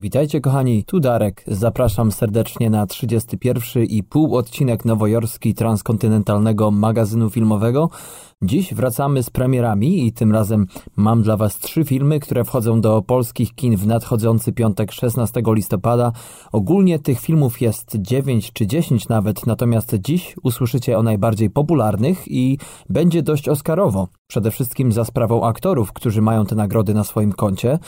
Witajcie kochani, tu Darek. Zapraszam serdecznie na 31 i pół odcinek nowojorski transkontynentalnego magazynu filmowego. Dziś wracamy z premierami i tym razem mam dla Was trzy filmy, które wchodzą do polskich kin w nadchodzący piątek 16 listopada. Ogólnie tych filmów jest 9 czy 10 nawet, natomiast dziś usłyszycie o najbardziej popularnych i będzie dość oscarowo. Przede wszystkim za sprawą aktorów, którzy mają te nagrody na swoim koncie.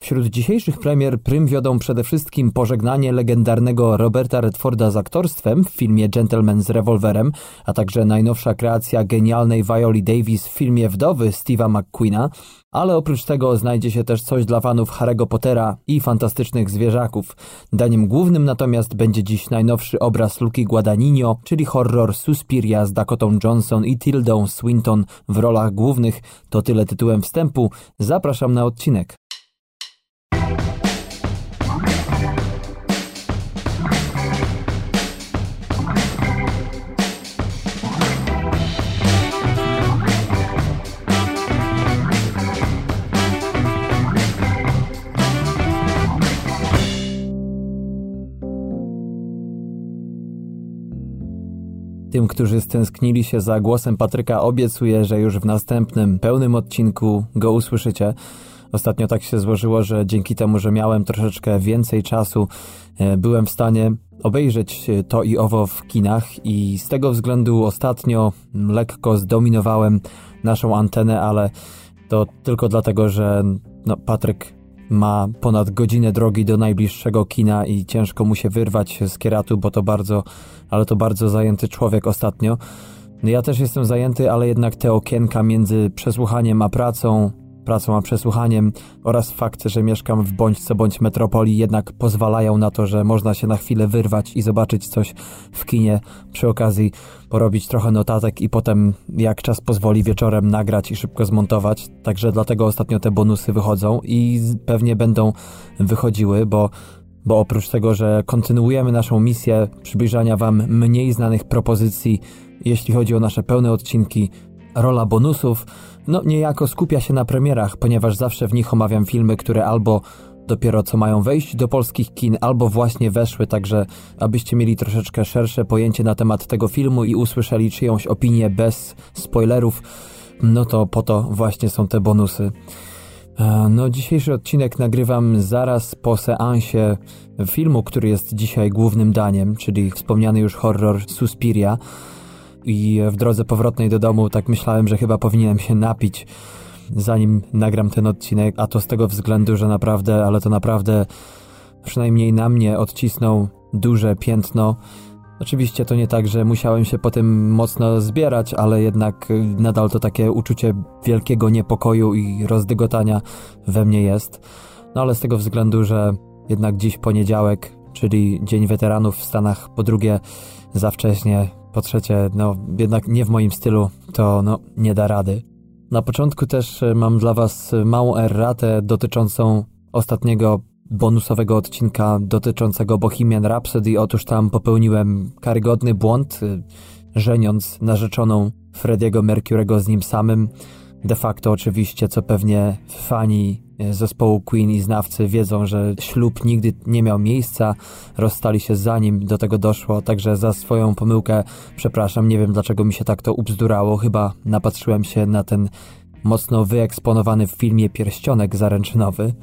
Wśród dzisiejszych premier prym wiodą przede wszystkim pożegnanie legendarnego Roberta Redforda z aktorstwem w filmie Gentleman z rewolwerem, a także najnowsza kreacja genialnej Violi Davis w filmie Wdowy Steve'a McQueena, ale oprócz tego znajdzie się też coś dla fanów Harry'ego Pottera i fantastycznych zwierzaków. Daniem głównym natomiast będzie dziś najnowszy obraz Luki Guadagnino, czyli horror Suspiria z Dakotą Johnson i Tildą Swinton w rolach głównych. To tyle tytułem wstępu. Zapraszam na odcinek. Tym, którzy stęsknili się za głosem Patryka, obiecuję, że już w następnym, pełnym odcinku go usłyszycie. Ostatnio tak się złożyło, że dzięki temu, że miałem troszeczkę więcej czasu, e, byłem w stanie obejrzeć to i owo w kinach i z tego względu ostatnio lekko zdominowałem naszą antenę, ale to tylko dlatego, że no, Patryk ma ponad godzinę drogi do najbliższego kina i ciężko mu się wyrwać z kieratu, bo to bardzo, ale to bardzo zajęty człowiek ostatnio. Ja też jestem zajęty, ale jednak te okienka między przesłuchaniem a pracą, pracą a przesłuchaniem oraz fakt, że mieszkam w bądź co bądź metropolii jednak pozwalają na to, że można się na chwilę wyrwać i zobaczyć coś w kinie, przy okazji porobić trochę notatek i potem jak czas pozwoli wieczorem nagrać i szybko zmontować. Także dlatego ostatnio te bonusy wychodzą i pewnie będą wychodziły, bo bo oprócz tego, że kontynuujemy naszą misję przybliżania Wam mniej znanych propozycji, jeśli chodzi o nasze pełne odcinki, rola bonusów, no niejako skupia się na premierach, ponieważ zawsze w nich omawiam filmy, które albo dopiero co mają wejść do polskich kin, albo właśnie weszły, także abyście mieli troszeczkę szersze pojęcie na temat tego filmu i usłyszeli czyjąś opinię bez spoilerów, no to po to właśnie są te bonusy. E, no, dzisiejszy odcinek nagrywam zaraz po seansie filmu, który jest dzisiaj głównym daniem, czyli wspomniany już horror Suspiria i w drodze powrotnej do domu tak myślałem, że chyba powinienem się napić zanim nagram ten odcinek, a to z tego względu, że naprawdę, ale to naprawdę przynajmniej na mnie odcisnął duże piętno. Oczywiście to nie tak, że musiałem się po tym mocno zbierać, ale jednak nadal to takie uczucie wielkiego niepokoju i rozdygotania we mnie jest. No ale z tego względu, że jednak dziś poniedziałek, czyli Dzień Weteranów w Stanach, po drugie za wcześnie, po trzecie, no jednak nie w moim stylu, to no nie da rady. Na początku też e, mam dla Was małą erratę dotyczącą ostatniego bonusowego odcinka dotyczącego Bohemian Rhapsody. Otóż tam popełniłem karygodny błąd, e, żeniąc narzeczoną Frediego Mercurego z nim samym. De facto oczywiście, co pewnie fani e, zespołu Queen i znawcy wiedzą, że ślub nigdy nie miał miejsca, rozstali się zanim do tego doszło, także za swoją pomyłkę przepraszam, nie wiem dlaczego mi się tak to ubzdurało, chyba napatrzyłem się na ten mocno wyeksponowany w filmie pierścionek zaręczynowy.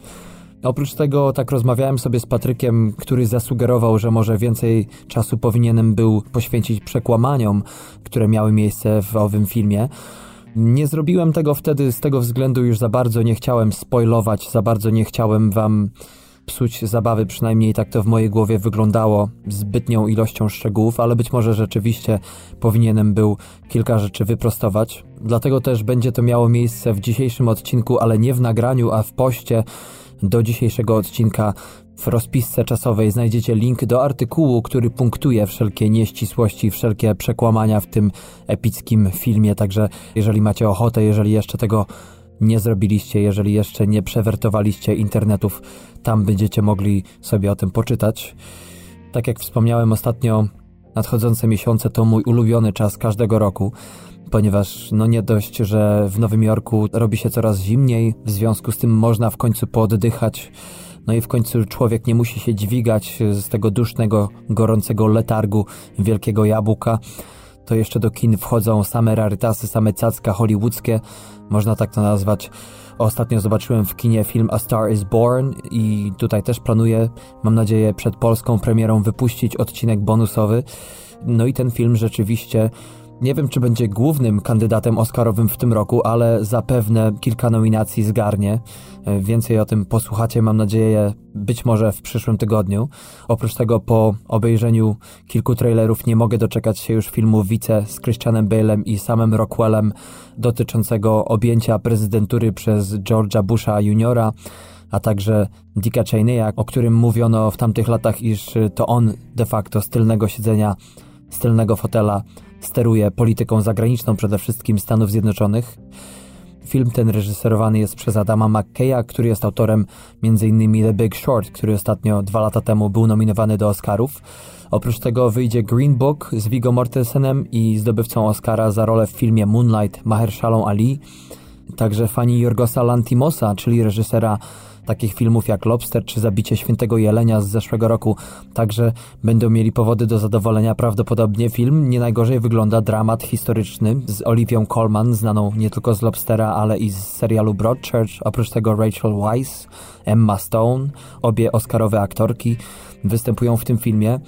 Oprócz tego tak rozmawiałem sobie z Patrykiem, który zasugerował, że może więcej czasu powinienem był poświęcić przekłamaniom, które miały miejsce w owym filmie. Nie zrobiłem tego wtedy z tego względu, już za bardzo nie chciałem spoilować, za bardzo nie chciałem wam psuć zabawy, przynajmniej tak to w mojej głowie wyglądało, zbytnią ilością szczegółów, ale być może rzeczywiście powinienem był kilka rzeczy wyprostować. Dlatego też będzie to miało miejsce w dzisiejszym odcinku, ale nie w nagraniu, a w poście do dzisiejszego odcinka w rozpisce czasowej znajdziecie link do artykułu, który punktuje wszelkie nieścisłości, wszelkie przekłamania w tym epickim filmie. Także jeżeli macie ochotę, jeżeli jeszcze tego nie zrobiliście, jeżeli jeszcze nie przewertowaliście internetów, tam będziecie mogli sobie o tym poczytać. Tak jak wspomniałem ostatnio, nadchodzące miesiące to mój ulubiony czas każdego roku, ponieważ no nie dość, że w Nowym Jorku robi się coraz zimniej, w związku z tym można w końcu pooddychać no i w końcu człowiek nie musi się dźwigać z tego dusznego, gorącego letargu wielkiego jabłka, to jeszcze do kin wchodzą same rarytasy, same cacka hollywoodzkie, można tak to nazwać. Ostatnio zobaczyłem w kinie film A Star is Born i tutaj też planuję, mam nadzieję, przed polską premierą wypuścić odcinek bonusowy. No i ten film rzeczywiście nie wiem, czy będzie głównym kandydatem Oscarowym w tym roku, ale zapewne kilka nominacji zgarnie. E, więcej o tym posłuchacie, mam nadzieję, być może w przyszłym tygodniu. Oprócz tego, po obejrzeniu kilku trailerów, nie mogę doczekać się już filmu Wice z Christianem Bale'em i samym Rockwellem dotyczącego objęcia prezydentury przez George'a Busha juniora a także Dicka Cheneya, o którym mówiono w tamtych latach, iż to on de facto z tylnego siedzenia, z tylnego fotela steruje polityką zagraniczną przede wszystkim Stanów Zjednoczonych. Film ten reżyserowany jest przez Adama McKeya, który jest autorem m.in. The Big Short, który ostatnio dwa lata temu był nominowany do Oscarów. Oprócz tego wyjdzie Green Book z Viggo Mortensenem i zdobywcą Oscara za rolę w filmie Moonlight Mahershalą Ali. Także fani Jorgosa Lantimosa, czyli reżysera takich filmów jak Lobster czy Zabicie Świętego Jelenia z zeszłego roku także będą mieli powody do zadowolenia. Prawdopodobnie film nie najgorzej wygląda dramat historyczny z Olivią Colman, znaną nie tylko z Lobstera, ale i z serialu Broadchurch. Oprócz tego Rachel Weisz, Emma Stone, obie oscarowe aktorki występują w tym filmie.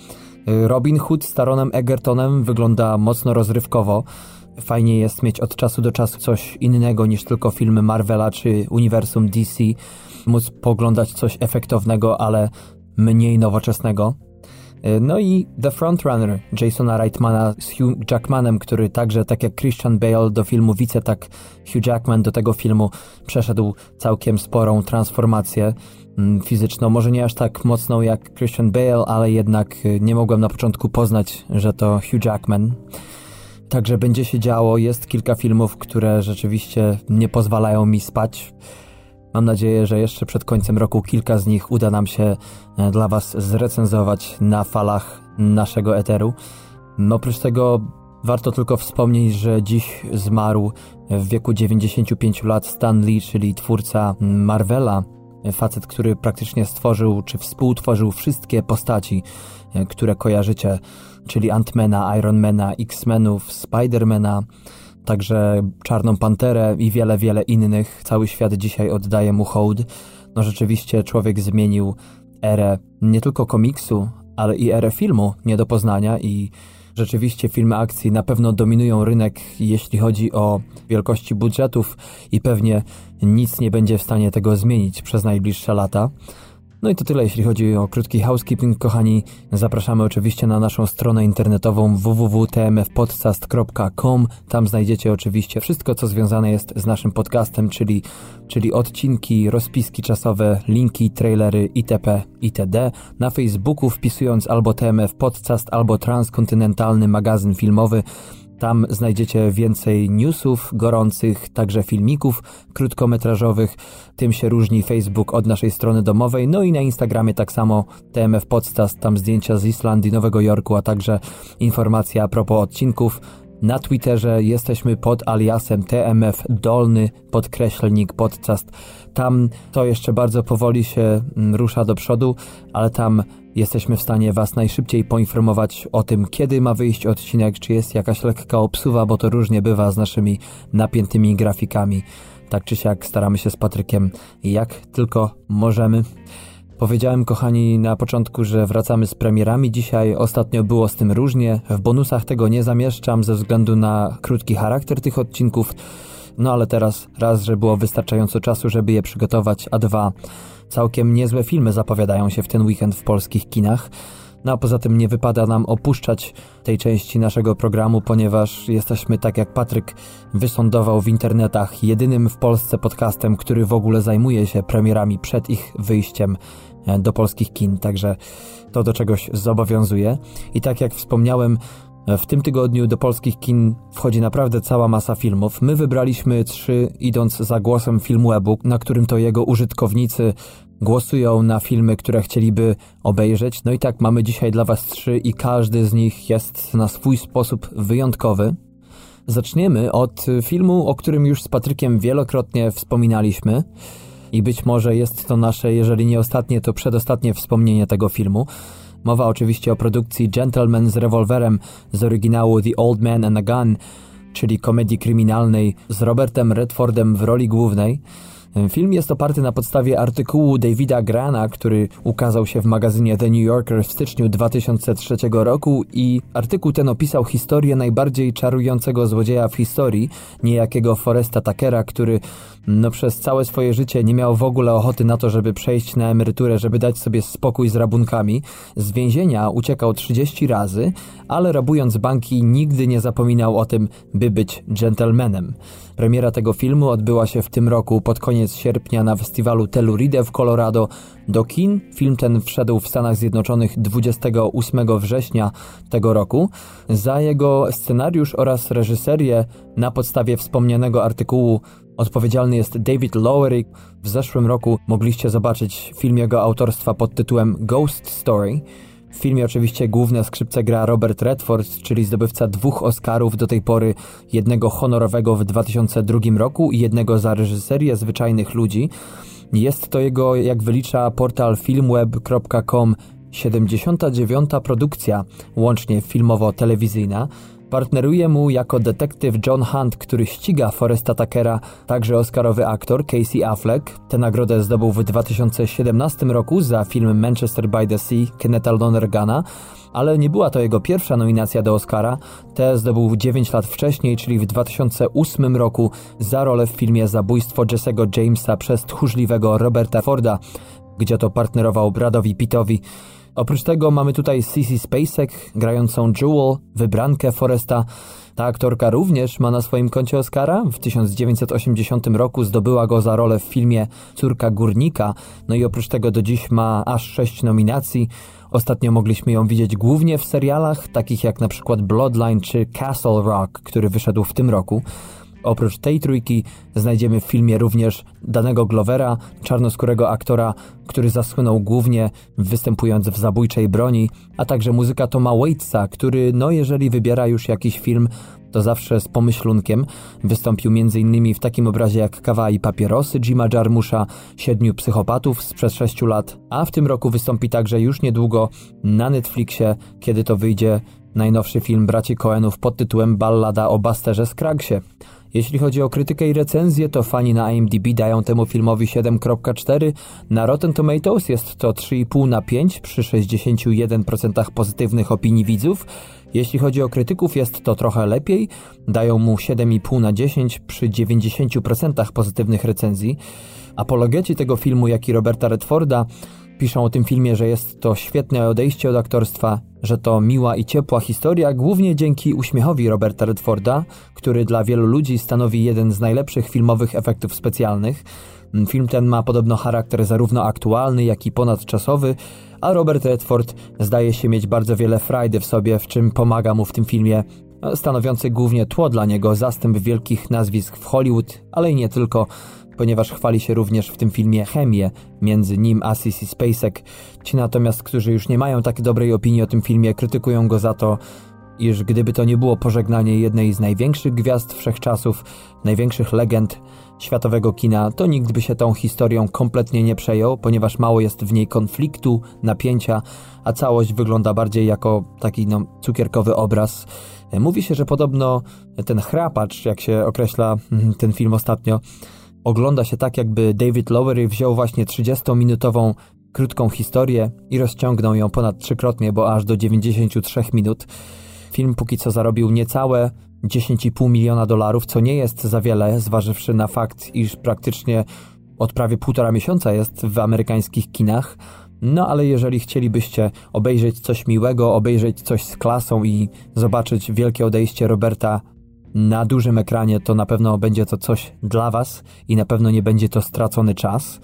Robin Hood z Taronem Egertonem wygląda mocno rozrywkowo. Fajnie jest mieć od czasu do czasu coś innego niż tylko filmy Marvela czy uniwersum DC móc poglądać coś efektownego, ale mniej nowoczesnego. E, no i The Frontrunner Jasona Reitmana z Hugh Jackmanem, który także, tak jak Christian Bale do filmu Wice, tak Hugh Jackman do tego filmu przeszedł całkiem sporą transformację mm, fizyczną. Może nie aż tak mocną jak Christian Bale, ale jednak e, nie mogłem na początku poznać, że to Hugh Jackman. Także będzie się działo. Jest kilka filmów, które rzeczywiście nie pozwalają mi spać. Mam nadzieję, że jeszcze przed końcem roku kilka z nich uda nam się e, dla Was zrecenzować na falach naszego eteru. Oprócz tego warto tylko wspomnieć, że dziś zmarł w wieku 95 lat Stan Lee, czyli twórca Marvela, facet, który praktycznie stworzył czy współtworzył wszystkie postaci, e, które kojarzycie, czyli Antmana, Ironmana, X-Menów, Spidermana, także Czarną Panterę i wiele, wiele innych. Cały świat dzisiaj oddaje mu hołd. No rzeczywiście człowiek zmienił erę nie tylko komiksu, ale i erę filmu nie do poznania i rzeczywiście filmy akcji na pewno dominują rynek, jeśli chodzi o wielkości budżetów i pewnie nic nie będzie w stanie tego zmienić przez najbliższe lata. No i to tyle, jeśli chodzi o krótki housekeeping, kochani. Zapraszamy oczywiście na naszą stronę internetową www.tmfpodcast.com. Tam znajdziecie oczywiście wszystko, co związane jest z naszym podcastem, czyli, czyli odcinki, rozpiski czasowe, linki, trailery itp. itd. Na Facebooku wpisując albo TMF Podcast, albo Transkontynentalny Magazyn Filmowy tam znajdziecie więcej newsów gorących, także filmików krótkometrażowych. Tym się różni Facebook od naszej strony domowej. No i na Instagramie tak samo TMF Podcast, tam zdjęcia z Islandii, Nowego Jorku, a także informacja a propos odcinków. Na Twitterze jesteśmy pod aliasem TMF dolny podkreślnik podcast. Tam to jeszcze bardzo powoli się mm, rusza do przodu, ale tam Jesteśmy w stanie Was najszybciej poinformować o tym, kiedy ma wyjść odcinek, czy jest jakaś lekka obsuwa, bo to różnie bywa z naszymi napiętymi grafikami. Tak czy siak staramy się z Patrykiem jak tylko możemy. Powiedziałem, kochani, na początku, że wracamy z premierami. Dzisiaj ostatnio było z tym różnie. W bonusach tego nie zamieszczam ze względu na krótki charakter tych odcinków. No ale teraz raz, że było wystarczająco czasu, żeby je przygotować, a dwa, Całkiem niezłe filmy zapowiadają się w ten weekend w polskich kinach. No a poza tym nie wypada nam opuszczać tej części naszego programu, ponieważ jesteśmy, tak jak Patryk wysądował w internetach, jedynym w Polsce podcastem, który w ogóle zajmuje się premierami przed ich wyjściem do polskich kin. Także to do czegoś zobowiązuje. I tak jak wspomniałem, w tym tygodniu do polskich kin wchodzi naprawdę cała masa filmów. My wybraliśmy trzy, idąc za głosem Filmwebu, na którym to jego użytkownicy głosują na filmy, które chcieliby obejrzeć. No i tak mamy dzisiaj dla Was trzy i każdy z nich jest na swój sposób wyjątkowy. Zaczniemy od filmu, o którym już z Patrykiem wielokrotnie wspominaliśmy. I być może jest to nasze, jeżeli nie ostatnie, to przedostatnie wspomnienie tego filmu. Mowa oczywiście o produkcji Gentleman z rewolwerem z oryginału The Old Man and a Gun, czyli komedii kryminalnej z Robertem Redfordem w roli głównej. Film jest oparty na podstawie artykułu Davida Grana, który ukazał się w magazynie The New Yorker w styczniu 2003 roku i artykuł ten opisał historię najbardziej czarującego złodzieja w historii, niejakiego Foresta Takera, który no, przez całe swoje życie nie miał w ogóle ochoty na to, żeby przejść na emeryturę, żeby dać sobie spokój z rabunkami. Z więzienia uciekał 30 razy, ale rabując banki nigdy nie zapominał o tym, by być gentlemanem. Premiera tego filmu odbyła się w tym roku pod koniec sierpnia na festiwalu Telluride w Colorado. Do kin film ten wszedł w Stanach Zjednoczonych 28 września tego roku. Za jego scenariusz oraz reżyserię na podstawie wspomnianego artykułu odpowiedzialny jest David Lowery. W zeszłym roku mogliście zobaczyć film jego autorstwa pod tytułem Ghost Story. W filmie oczywiście główne skrzypce gra Robert Redford, czyli zdobywca dwóch Oscarów do tej pory, jednego honorowego w 2002 roku i jednego za reżyserię zwyczajnych ludzi. Jest to jego, jak wylicza portal filmweb.com, 79. produkcja, łącznie filmowo-telewizyjna. Partneruje mu jako detektyw John Hunt, który ściga Foresta Takera, także oscarowy aktor Casey Affleck. Tę nagrodę zdobył w 2017 roku za film Manchester by the Sea Kenneta Lonergana, ale nie była to jego pierwsza nominacja do Oscara. Tę zdobył 9 lat wcześniej, czyli w 2008 roku za rolę w filmie Zabójstwo Jesse'ego Jamesa przez tchórzliwego Roberta Forda, gdzie to partnerował Bradowi Pittowi. Oprócz tego mamy tutaj Cissy Spacek grającą Jewel, wybrankę Foresta. Ta aktorka również ma na swoim koncie Oscara. W 1980 roku zdobyła go za rolę w filmie Córka Górnika. No i oprócz tego do dziś ma aż sześć nominacji. Ostatnio mogliśmy ją widzieć głównie w serialach, takich jak na przykład Bloodline czy Castle Rock, który wyszedł w tym roku. Oprócz tej trójki znajdziemy w filmie również danego Glovera, czarnoskórego aktora, który zasłynął głównie występując w Zabójczej Broni, a także muzyka Toma Waitsa, który, no jeżeli wybiera już jakiś film, to zawsze z pomyślunkiem. Wystąpił m.in. w takim obrazie jak Kawa i papierosy Jima Jarmusza, Siedmiu psychopatów sprzed sześciu lat, a w tym roku wystąpi także już niedługo na Netflixie, kiedy to wyjdzie najnowszy film braci Coenów pod tytułem Ballada o Basterze Scraggsie. Jeśli chodzi o krytykę i recenzję, to fani na IMDb dają temu filmowi 7.4, na Rotten Tomatoes jest to 3,5 na 5 przy 61% pozytywnych opinii widzów. Jeśli chodzi o krytyków, jest to trochę lepiej, dają mu 7,5 na 10 przy 90% pozytywnych recenzji. Apologeci tego filmu, jak i Roberta Redforda, Piszą o tym filmie, że jest to świetne odejście od aktorstwa, że to miła i ciepła historia, głównie dzięki uśmiechowi Roberta Redforda, który dla wielu ludzi stanowi jeden z najlepszych filmowych efektów specjalnych. Film ten ma podobno charakter zarówno aktualny, jak i ponadczasowy, a Robert Redford zdaje się mieć bardzo wiele frajdy w sobie, w czym pomaga mu w tym filmie, stanowiący głównie tło dla niego zastęp wielkich nazwisk w Hollywood, ale i nie tylko ponieważ chwali się również w tym filmie chemię między nim a Sissy Spacek. Ci natomiast, którzy już nie mają takiej dobrej opinii o tym filmie, krytykują go za to, iż gdyby to nie było pożegnanie jednej z największych gwiazd wszechczasów, największych legend światowego kina, to nikt by się tą historią kompletnie nie przejął, ponieważ mało jest w niej konfliktu, napięcia, a całość wygląda bardziej jako taki no, cukierkowy obraz. Mówi się, że podobno ten chrapacz, jak się określa ten film ostatnio, ogląda się tak, jakby David Lowery wziął właśnie 30-minutową krótką historię i rozciągnął ją ponad trzykrotnie, bo aż do 93 minut. Film póki co zarobił niecałe 10,5 miliona dolarów, co nie jest za wiele, zważywszy na fakt, iż praktycznie od prawie półtora miesiąca jest w amerykańskich kinach. No ale jeżeli chcielibyście obejrzeć coś miłego, obejrzeć coś z klasą i zobaczyć wielkie odejście Roberta na dużym ekranie, to na pewno będzie to coś dla Was i na pewno nie będzie to stracony czas.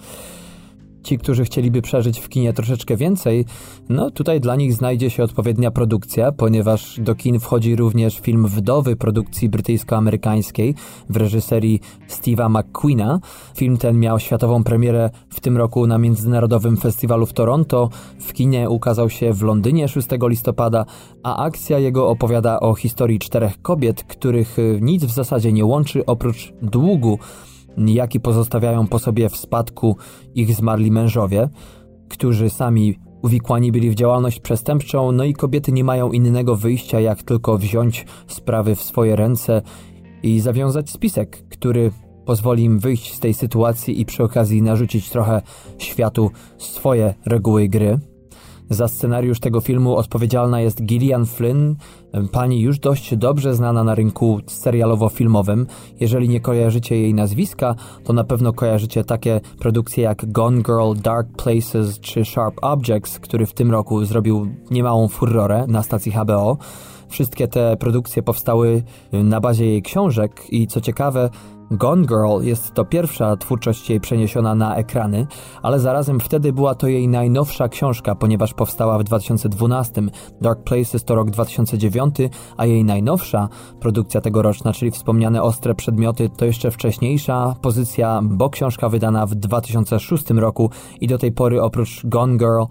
Ci, którzy chcieliby przeżyć w kinie troszeczkę więcej, no tutaj dla nich znajdzie się odpowiednia produkcja, ponieważ do kin wchodzi również film Wdowy produkcji brytyjsko-amerykańskiej w reżyserii Steve'a McQueena. Film ten miał światową premierę w tym roku na Międzynarodowym Festiwalu w Toronto. W kinie ukazał się w Londynie 6 listopada, a akcja jego opowiada o historii czterech kobiet, których nic w zasadzie nie łączy oprócz długu jaki pozostawiają po sobie w spadku ich zmarli mężowie, którzy sami uwikłani byli w działalność przestępczą, no i kobiety nie mają innego wyjścia, jak tylko wziąć sprawy w swoje ręce i zawiązać spisek, który pozwoli im wyjść z tej sytuacji i przy okazji narzucić trochę światu swoje reguły gry. Za scenariusz tego filmu odpowiedzialna jest Gillian Flynn, pani już dość dobrze znana na rynku serialowo-filmowym. Jeżeli nie kojarzycie jej nazwiska, to na pewno kojarzycie takie produkcje jak Gone Girl, Dark Places czy Sharp Objects, który w tym roku zrobił niemałą furorę na stacji HBO. Wszystkie te produkcje powstały na bazie jej książek i co ciekawe, Gone Girl jest to pierwsza twórczość jej przeniesiona na ekrany, ale zarazem wtedy była to jej najnowsza książka, ponieważ powstała w 2012. Dark Places to rok 2009, a jej najnowsza produkcja tegoroczna, czyli wspomniane Ostre Przedmioty, to jeszcze wcześniejsza pozycja, bo książka wydana w 2006 roku i do tej pory oprócz Gone Girl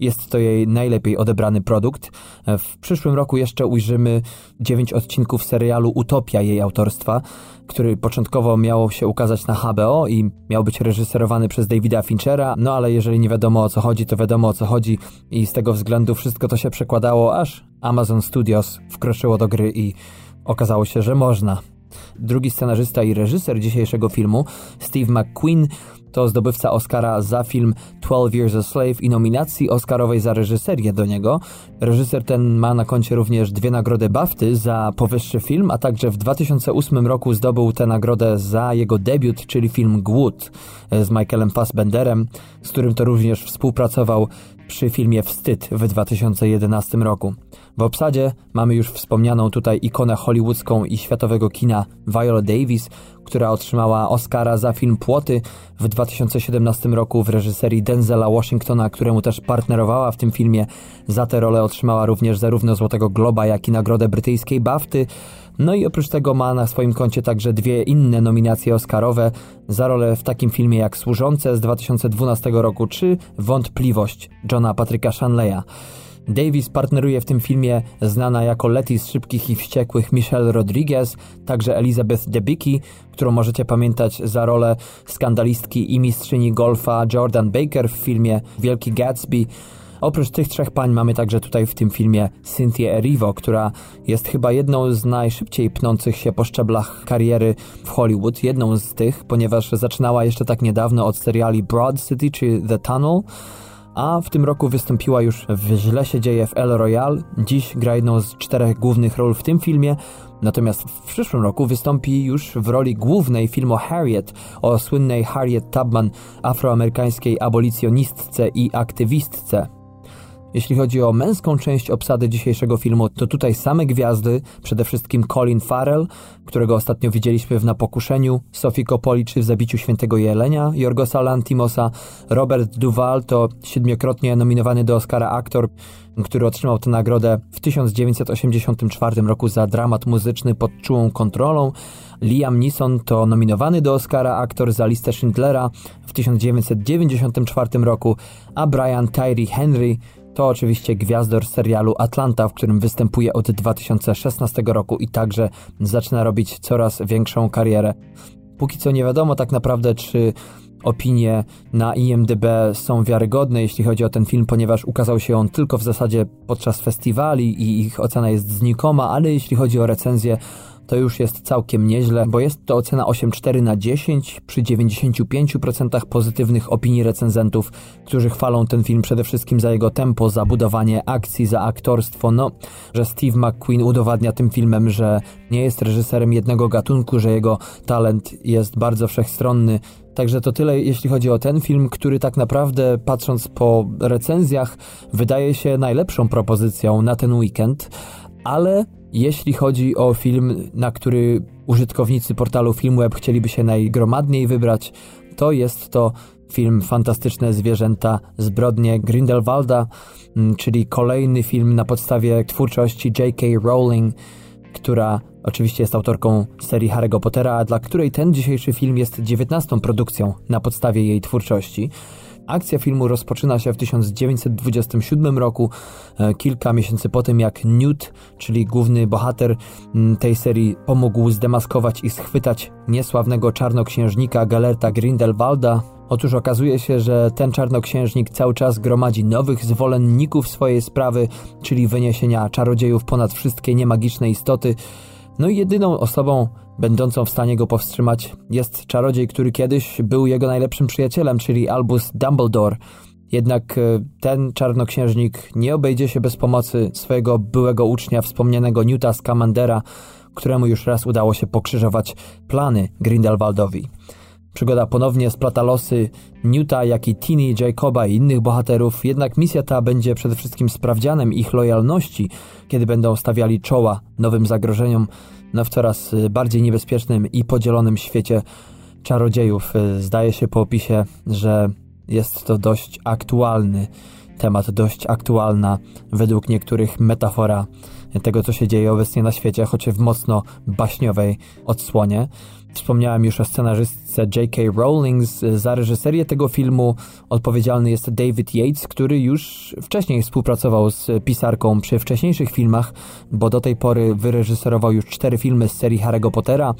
jest to jej najlepiej odebrany produkt. W przyszłym roku jeszcze ujrzymy dziewięć odcinków serialu Utopia jej autorstwa, który początkowo miał się ukazać na HBO i miał być reżyserowany przez Davida Finchera, no ale jeżeli nie wiadomo o co chodzi, to wiadomo o co chodzi i z tego względu wszystko to się przekładało, aż Amazon Studios wkroczyło do gry i okazało się, że można. Drugi scenarzysta i reżyser dzisiejszego filmu, Steve McQueen, to zdobywca Oscara za film 12 Years a Slave i nominacji Oscarowej za reżyserię do niego. Reżyser ten ma na koncie również dwie nagrody BAFTY za powyższy film, a także w 2008 roku zdobył tę nagrodę za jego debiut, czyli film Głód z Michaelem Fassbenderem, z którym to również współpracował przy filmie Wstyd w 2011 roku. W obsadzie mamy już wspomnianą tutaj ikonę hollywoodzką i światowego kina Viola Davis, która otrzymała Oscara za film Płoty w 2017 roku w reżyserii Denzela Washingtona, któremu też partnerowała w tym filmie. Za tę rolę otrzymała również zarówno Złotego Globa, jak i nagrodę brytyjskiej BAFTY. No i oprócz tego ma na swoim koncie także dwie inne nominacje Oscarowe za rolę w takim filmie jak Służące z 2012 roku czy Wątpliwość Johna Patryka Shanleya. Davis partneruje w tym filmie znana jako Letty z Szybkich i Wściekłych Michelle Rodriguez, także Elizabeth Debicki, którą możecie pamiętać za rolę skandalistki i mistrzyni golfa Jordan Baker w filmie Wielki Gatsby. Oprócz tych trzech pań mamy także tutaj w tym filmie Cynthia Erivo, która jest chyba jedną z najszybciej pnących się po szczeblach kariery w Hollywood. Jedną z tych, ponieważ zaczynała jeszcze tak niedawno od seriali Broad City czy The Tunnel, a w tym roku wystąpiła już w Źle się dzieje w El Royale. Dziś gra jedną z czterech głównych ról w tym filmie, natomiast w przyszłym roku wystąpi już w roli głównej filmu Harriet o słynnej Harriet Tubman, afroamerykańskiej abolicjonistce i aktywistce. Jeśli chodzi o męską część obsady dzisiejszego filmu, to tutaj same gwiazdy, przede wszystkim Colin Farrell, którego ostatnio widzieliśmy w Napokuszeniu, Sophie Coppoli czy w Zabiciu Świętego Jelenia, Jorgosa Lantimosa, Robert Duval to siedmiokrotnie nominowany do Oscara aktor, który otrzymał tę nagrodę w 1984 roku za dramat muzyczny pod czułą kontrolą. Liam Neeson to nominowany do Oscara aktor za listę Schindlera w 1994 roku, a Brian Tyree Henry to oczywiście gwiazdor serialu Atlanta, w którym występuje od 2016 roku i także zaczyna robić coraz większą karierę. Póki co nie wiadomo tak naprawdę, czy opinie na IMDb są wiarygodne, jeśli chodzi o ten film, ponieważ ukazał się on tylko w zasadzie podczas festiwali i ich ocena jest znikoma, ale jeśli chodzi o recenzję, to już jest całkiem nieźle, bo jest to ocena 8,4 na 10 przy 95% pozytywnych opinii recenzentów, którzy chwalą ten film przede wszystkim za jego tempo, za budowanie akcji, za aktorstwo. No, że Steve McQueen udowadnia tym filmem, że nie jest reżyserem jednego gatunku, że jego talent jest bardzo wszechstronny. Także to tyle, jeśli chodzi o ten film, który tak naprawdę, patrząc po recenzjach, wydaje się najlepszą propozycją na ten weekend, ale jeśli chodzi o film, na który użytkownicy portalu Filmweb chcieliby się najgromadniej wybrać, to jest to film Fantastyczne Zwierzęta Zbrodnie Grindelwalda, mm, czyli kolejny film na podstawie twórczości J.K. Rowling, która oczywiście jest autorką serii Harry'ego Pottera, dla której ten dzisiejszy film jest dziewiętnastą produkcją na podstawie jej twórczości. Akcja filmu rozpoczyna się w 1927 roku, e, kilka miesięcy po tym jak Newt, czyli główny bohater tej serii, pomógł zdemaskować i schwytać niesławnego czarnoksiężnika Galerta Grindelwalda. Otóż okazuje się, że ten czarnoksiężnik cały czas gromadzi nowych zwolenników swojej sprawy, czyli wyniesienia czarodziejów ponad wszystkie niemagiczne istoty. No i jedyną osobą, będącą w stanie go powstrzymać, jest czarodziej, który kiedyś był jego najlepszym przyjacielem, czyli Albus Dumbledore. Jednak e, ten czarnoksiężnik nie obejdzie się bez pomocy swojego byłego ucznia, wspomnianego Newta Scamandera, któremu już raz udało się pokrzyżować plany Grindelwaldowi. Przygoda ponownie splata losy Newta, jak i Tini, Jacoba i innych bohaterów, jednak misja ta będzie przede wszystkim sprawdzianem ich lojalności, kiedy będą stawiali czoła nowym zagrożeniom no w coraz bardziej niebezpiecznym i podzielonym świecie czarodziejów. Zdaje się po opisie, że jest to dość aktualny temat, dość aktualna według niektórych metafora tego, co się dzieje obecnie na świecie, choć w mocno baśniowej odsłonie. Wspomniałem już o scenarzystce J.K. Rowling. Za reżyserię tego filmu odpowiedzialny jest David Yates, który już wcześniej współpracował z pisarką przy wcześniejszych filmach, bo do tej pory wyreżyserował już cztery filmy z serii Harry'ego Pottera,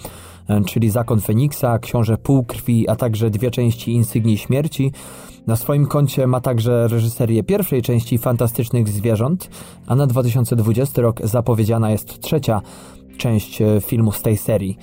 czyli Zakon Feniksa, Książę Półkrwi, a także dwie części Insygnii Śmierci. Na swoim koncie ma także reżyserię pierwszej części Fantastycznych Zwierząt, a na 2020 rok zapowiedziana jest trzecia część e, filmu z tej serii.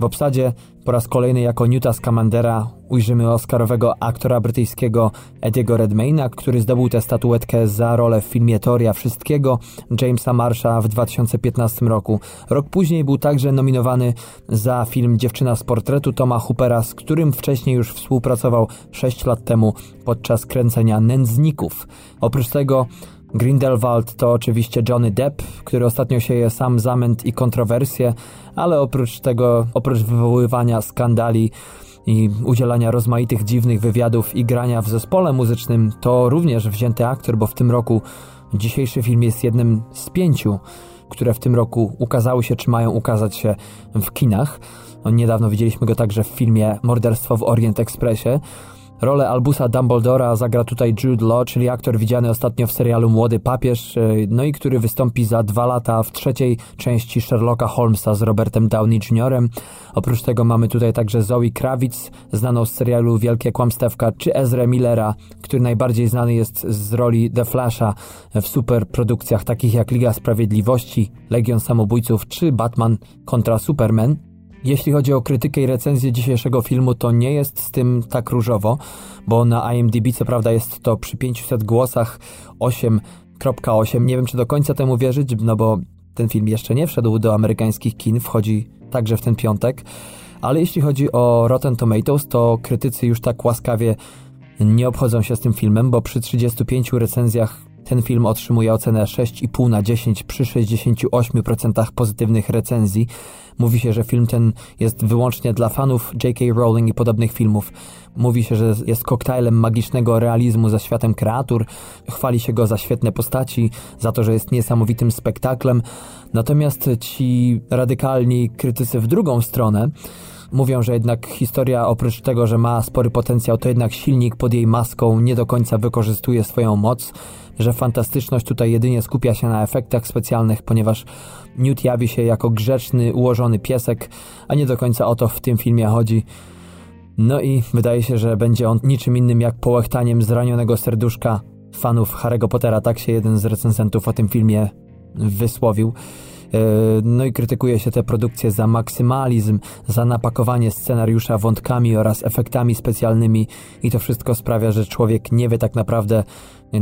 W obsadzie po raz kolejny jako Newta Scamandera ujrzymy oscarowego aktora brytyjskiego Ediego Redmayna, który zdobył tę statuetkę za rolę w filmie Teoria Wszystkiego Jamesa Marsha w 2015 roku. Rok później był także nominowany za film Dziewczyna z portretu Toma Hoopera, z którym wcześniej już współpracował 6 lat temu podczas kręcenia Nędzników. Oprócz tego Grindelwald to oczywiście Johnny Depp, który ostatnio sieje sam zamęt i kontrowersje, ale oprócz tego, oprócz wywoływania skandali i udzielania rozmaitych dziwnych wywiadów i grania w zespole muzycznym, to również wzięty aktor, bo w tym roku dzisiejszy film jest jednym z pięciu, które w tym roku ukazały się, czy mają ukazać się w kinach. Niedawno widzieliśmy go także w filmie Morderstwo w Orient Expressie. Rolę Albusa Dumbledora zagra tutaj Jude Law, czyli aktor widziany ostatnio w serialu Młody Papież, e, no i który wystąpi za dwa lata w trzeciej części Sherlocka Holmesa z Robertem Downey Jr. Oprócz tego mamy tutaj także Zoe Kravitz, znaną z serialu Wielkie Kłamstewka, czy Ezra Millera, który najbardziej znany jest z roli The Flasha w superprodukcjach takich jak Liga Sprawiedliwości, Legion Samobójców czy Batman kontra Superman. Jeśli chodzi o krytykę i recenzję dzisiejszego filmu, to nie jest z tym tak różowo, bo na IMDb co prawda jest to przy 500 głosach 8.8. Nie wiem, czy do końca temu wierzyć, no bo ten film jeszcze nie wszedł do amerykańskich kin, wchodzi także w ten piątek. Ale jeśli chodzi o Rotten Tomatoes, to krytycy już tak łaskawie nie obchodzą się z tym filmem, bo przy 35 recenzjach ten film otrzymuje ocenę 6,5 na 10 przy 68% pozytywnych recenzji. Mówi się, że film ten jest wyłącznie dla fanów J.K. Rowling i podobnych filmów. Mówi się, że jest koktajlem magicznego realizmu ze światem kreatur. Chwali się go za świetne postaci, za to, że jest niesamowitym spektaklem. Natomiast ci radykalni krytycy w drugą stronę mówią, że jednak historia oprócz tego, że ma spory potencjał, to jednak silnik pod jej maską nie do końca wykorzystuje swoją moc że fantastyczność tutaj jedynie skupia się na efektach specjalnych, ponieważ Newt jawi się jako grzeczny, ułożony piesek, a nie do końca o to w tym filmie chodzi. No i wydaje się, że będzie on niczym innym jak połechtaniem zranionego serduszka fanów Harry'ego Pottera. Tak się jeden z recenzentów o tym filmie wysłowił. E, no i krytykuje się tę produkcję za maksymalizm, za napakowanie scenariusza wątkami oraz efektami specjalnymi i to wszystko sprawia, że człowiek nie wie tak naprawdę,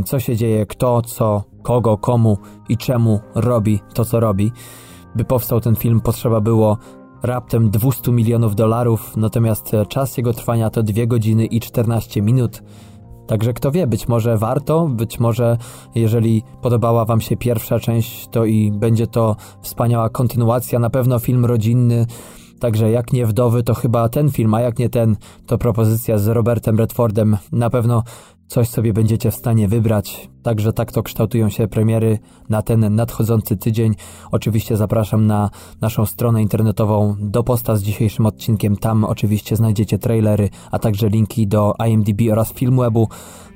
co się dzieje, kto, co, kogo, komu i czemu robi to, co robi. By powstał ten film, potrzeba było raptem 200 milionów dolarów, natomiast czas jego trwania to 2 godziny i 14 minut. Także kto wie, być może warto, być może jeżeli podobała Wam się pierwsza część, to i będzie to wspaniała kontynuacja, na pewno film rodzinny. Także jak nie wdowy, to chyba ten film, a jak nie ten, to propozycja z Robertem Redfordem na pewno coś sobie będziecie w stanie wybrać. Także tak to kształtują się premiery na ten nadchodzący tydzień. Oczywiście zapraszam na naszą stronę internetową do posta z dzisiejszym odcinkiem. Tam oczywiście znajdziecie trailery, a także linki do IMDb oraz Filmwebu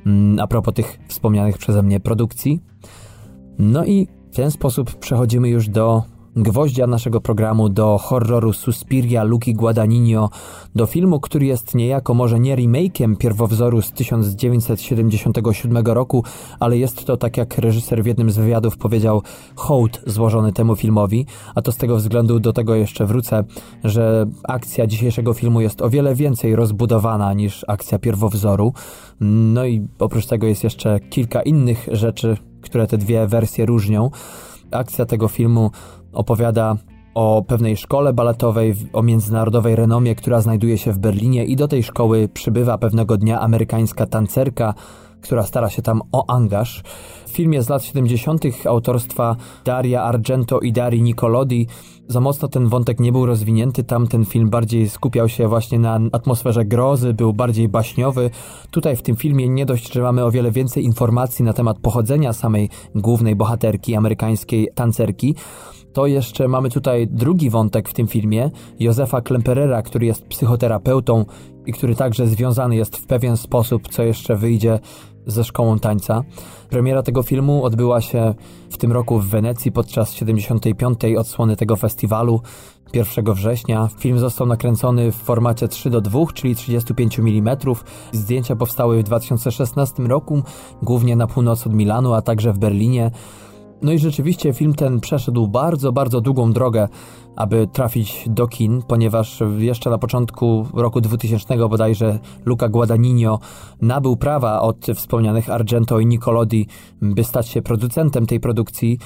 mm, a propos tych wspomnianych przeze mnie produkcji. No i w ten sposób przechodzimy już do gwoździa naszego programu do horroru Suspiria Luki Guadagnino, do filmu, który jest niejako może nie remake'iem pierwowzoru z 1977 roku, ale jest to, tak jak reżyser w jednym z wywiadów powiedział, hołd złożony temu filmowi, a to z tego względu do tego jeszcze wrócę, że akcja dzisiejszego filmu jest o wiele więcej rozbudowana niż akcja pierwowzoru. No i oprócz tego jest jeszcze kilka innych rzeczy, które te dwie wersje różnią. Akcja tego filmu opowiada o pewnej szkole baletowej o międzynarodowej renomie, która znajduje się w Berlinie i do tej szkoły przybywa pewnego dnia amerykańska tancerka, która stara się tam o angaż. W filmie z lat 70. autorstwa Daria Argento i Darii Nicolodi za mocno ten wątek nie był rozwinięty. Tam ten film bardziej skupiał się właśnie na atmosferze grozy, był bardziej baśniowy. Tutaj w tym filmie nie dość, że mamy o wiele więcej informacji na temat pochodzenia samej głównej bohaterki, amerykańskiej tancerki, to jeszcze mamy tutaj drugi wątek w tym filmie, Józefa Klemperera, który jest psychoterapeutą i który także związany jest w pewien sposób, co jeszcze wyjdzie ze szkołą tańca. Premiera tego filmu odbyła się w tym roku w Wenecji podczas 75. odsłony tego festiwalu 1 września. Film został nakręcony w formacie 3 do 2, czyli 35 mm. Zdjęcia powstały w 2016 roku, głównie na północ od Milanu, a także w Berlinie. No i rzeczywiście film ten przeszedł bardzo, bardzo długą drogę, aby trafić do kin, ponieważ jeszcze na początku roku 2000 bodajże Luca Guadagnino nabył prawa od wspomnianych Argento i Nicolodi, by stać się producentem tej produkcji.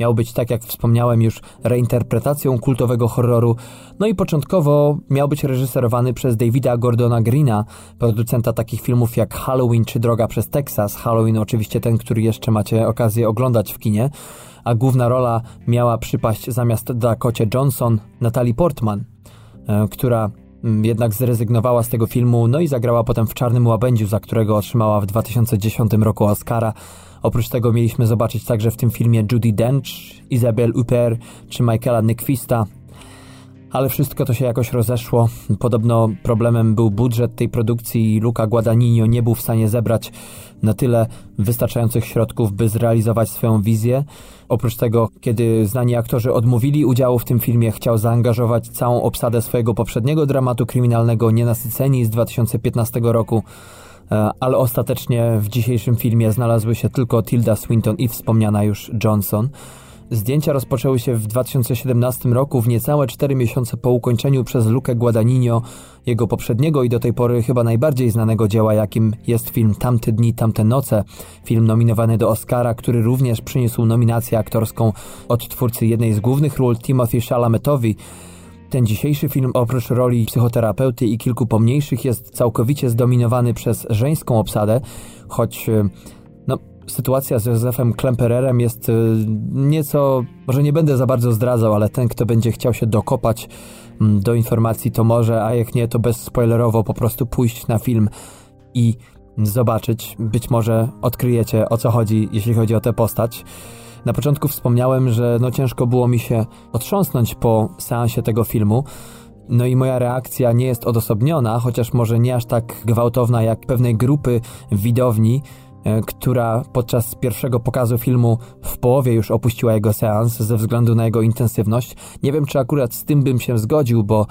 Miał być, tak jak wspomniałem już, reinterpretacją kultowego horroru, no i początkowo miał być reżyserowany przez Davida Gordona Greena, producenta takich filmów jak Halloween czy Droga przez Teksas. Halloween oczywiście ten, który jeszcze macie okazję oglądać w kinie, a główna rola miała przypaść zamiast Dakocie Johnson Natalie Portman, e, która mm, jednak zrezygnowała z tego filmu, no i zagrała potem w Czarnym Łabędziu, za którego otrzymała w 2010 roku Oscara. Oprócz tego mieliśmy zobaczyć także w tym filmie Judy Dench, Isabelle Huppert czy Michaela Nyquista. Ale wszystko to się jakoś rozeszło. Podobno problemem był budżet tej produkcji i Luca Guadagnino nie był w stanie zebrać na tyle wystarczających środków, by zrealizować swoją wizję. Oprócz tego, kiedy znani aktorzy odmówili udziału w tym filmie, chciał zaangażować całą obsadę swojego poprzedniego dramatu kryminalnego Nienasyceni z 2015 roku. E, ale ostatecznie w dzisiejszym filmie znalazły się tylko Tilda Swinton i wspomniana już Johnson. Zdjęcia rozpoczęły się w 2017 roku, w niecałe 4 miesiące po ukończeniu przez Lukę Guadagnino jego poprzedniego i do tej pory chyba najbardziej znanego dzieła, jakim jest film Tamte dni, tamte noce. Film nominowany do Oscara, który również przyniósł nominację aktorską od twórcy jednej z głównych ról Timothy Chalametowi. Ten dzisiejszy film oprócz roli psychoterapeuty i kilku pomniejszych jest całkowicie zdominowany przez żeńską obsadę, choć e, no, sytuacja z Józefem Klempererem jest e, nieco, może nie będę za bardzo zdradzał, ale ten, kto będzie chciał się dokopać mm, do informacji, to może, a jak nie, to bezspoilerowo po prostu pójść na film i zobaczyć. Być może odkryjecie o co chodzi, jeśli chodzi o tę postać. Na początku wspomniałem, że no ciężko było mi się otrząsnąć po seansie tego filmu. No i moja reakcja nie jest odosobniona, chociaż może nie aż tak gwałtowna jak pewnej grupy widowni, która podczas pierwszego pokazu filmu w połowie już opuściła jego seans ze względu na jego intensywność. Nie wiem, czy akurat z tym bym się zgodził, bo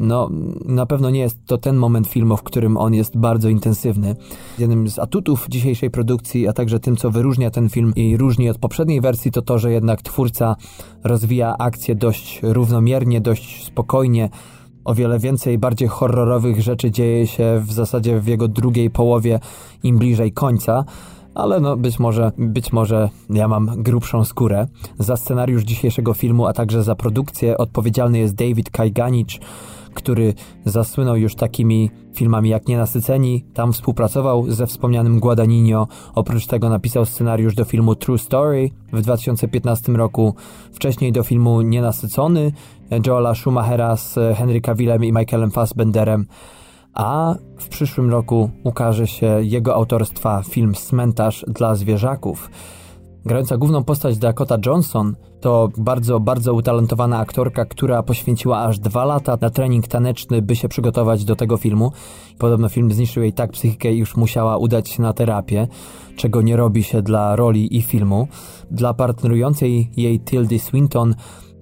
no, na pewno nie jest to ten moment filmu, w którym on jest bardzo intensywny. Jednym z atutów dzisiejszej produkcji, a także tym, co wyróżnia ten film i różni od poprzedniej wersji, to to, że jednak twórca rozwija akcję dość równomiernie, dość spokojnie, o wiele więcej bardziej horrorowych rzeczy dzieje się w zasadzie w jego drugiej połowie, im bliżej końca, ale no być może, być może ja mam grubszą skórę. Za scenariusz dzisiejszego filmu, a także za produkcję odpowiedzialny jest David Kajganicz, który zasłynął już takimi filmami jak Nienasyceni. Tam współpracował ze wspomnianym Guadagnino. Oprócz tego napisał scenariusz do filmu True Story w 2015 roku. Wcześniej do filmu Nienasycony Joela Schumachera z Henry Cavillem i Michaelem Fassbenderem. a w przyszłym roku ukaże się jego autorstwa film Cmentarz dla zwierzaków. Grająca główną postać Dakota Johnson to bardzo, bardzo utalentowana aktorka, która poświęciła aż dwa lata na trening taneczny, by się przygotować do tego filmu. Podobno film zniszczył jej tak psychikę, już musiała udać się na terapię, czego nie robi się dla roli i filmu. Dla partnerującej jej Tildy Swinton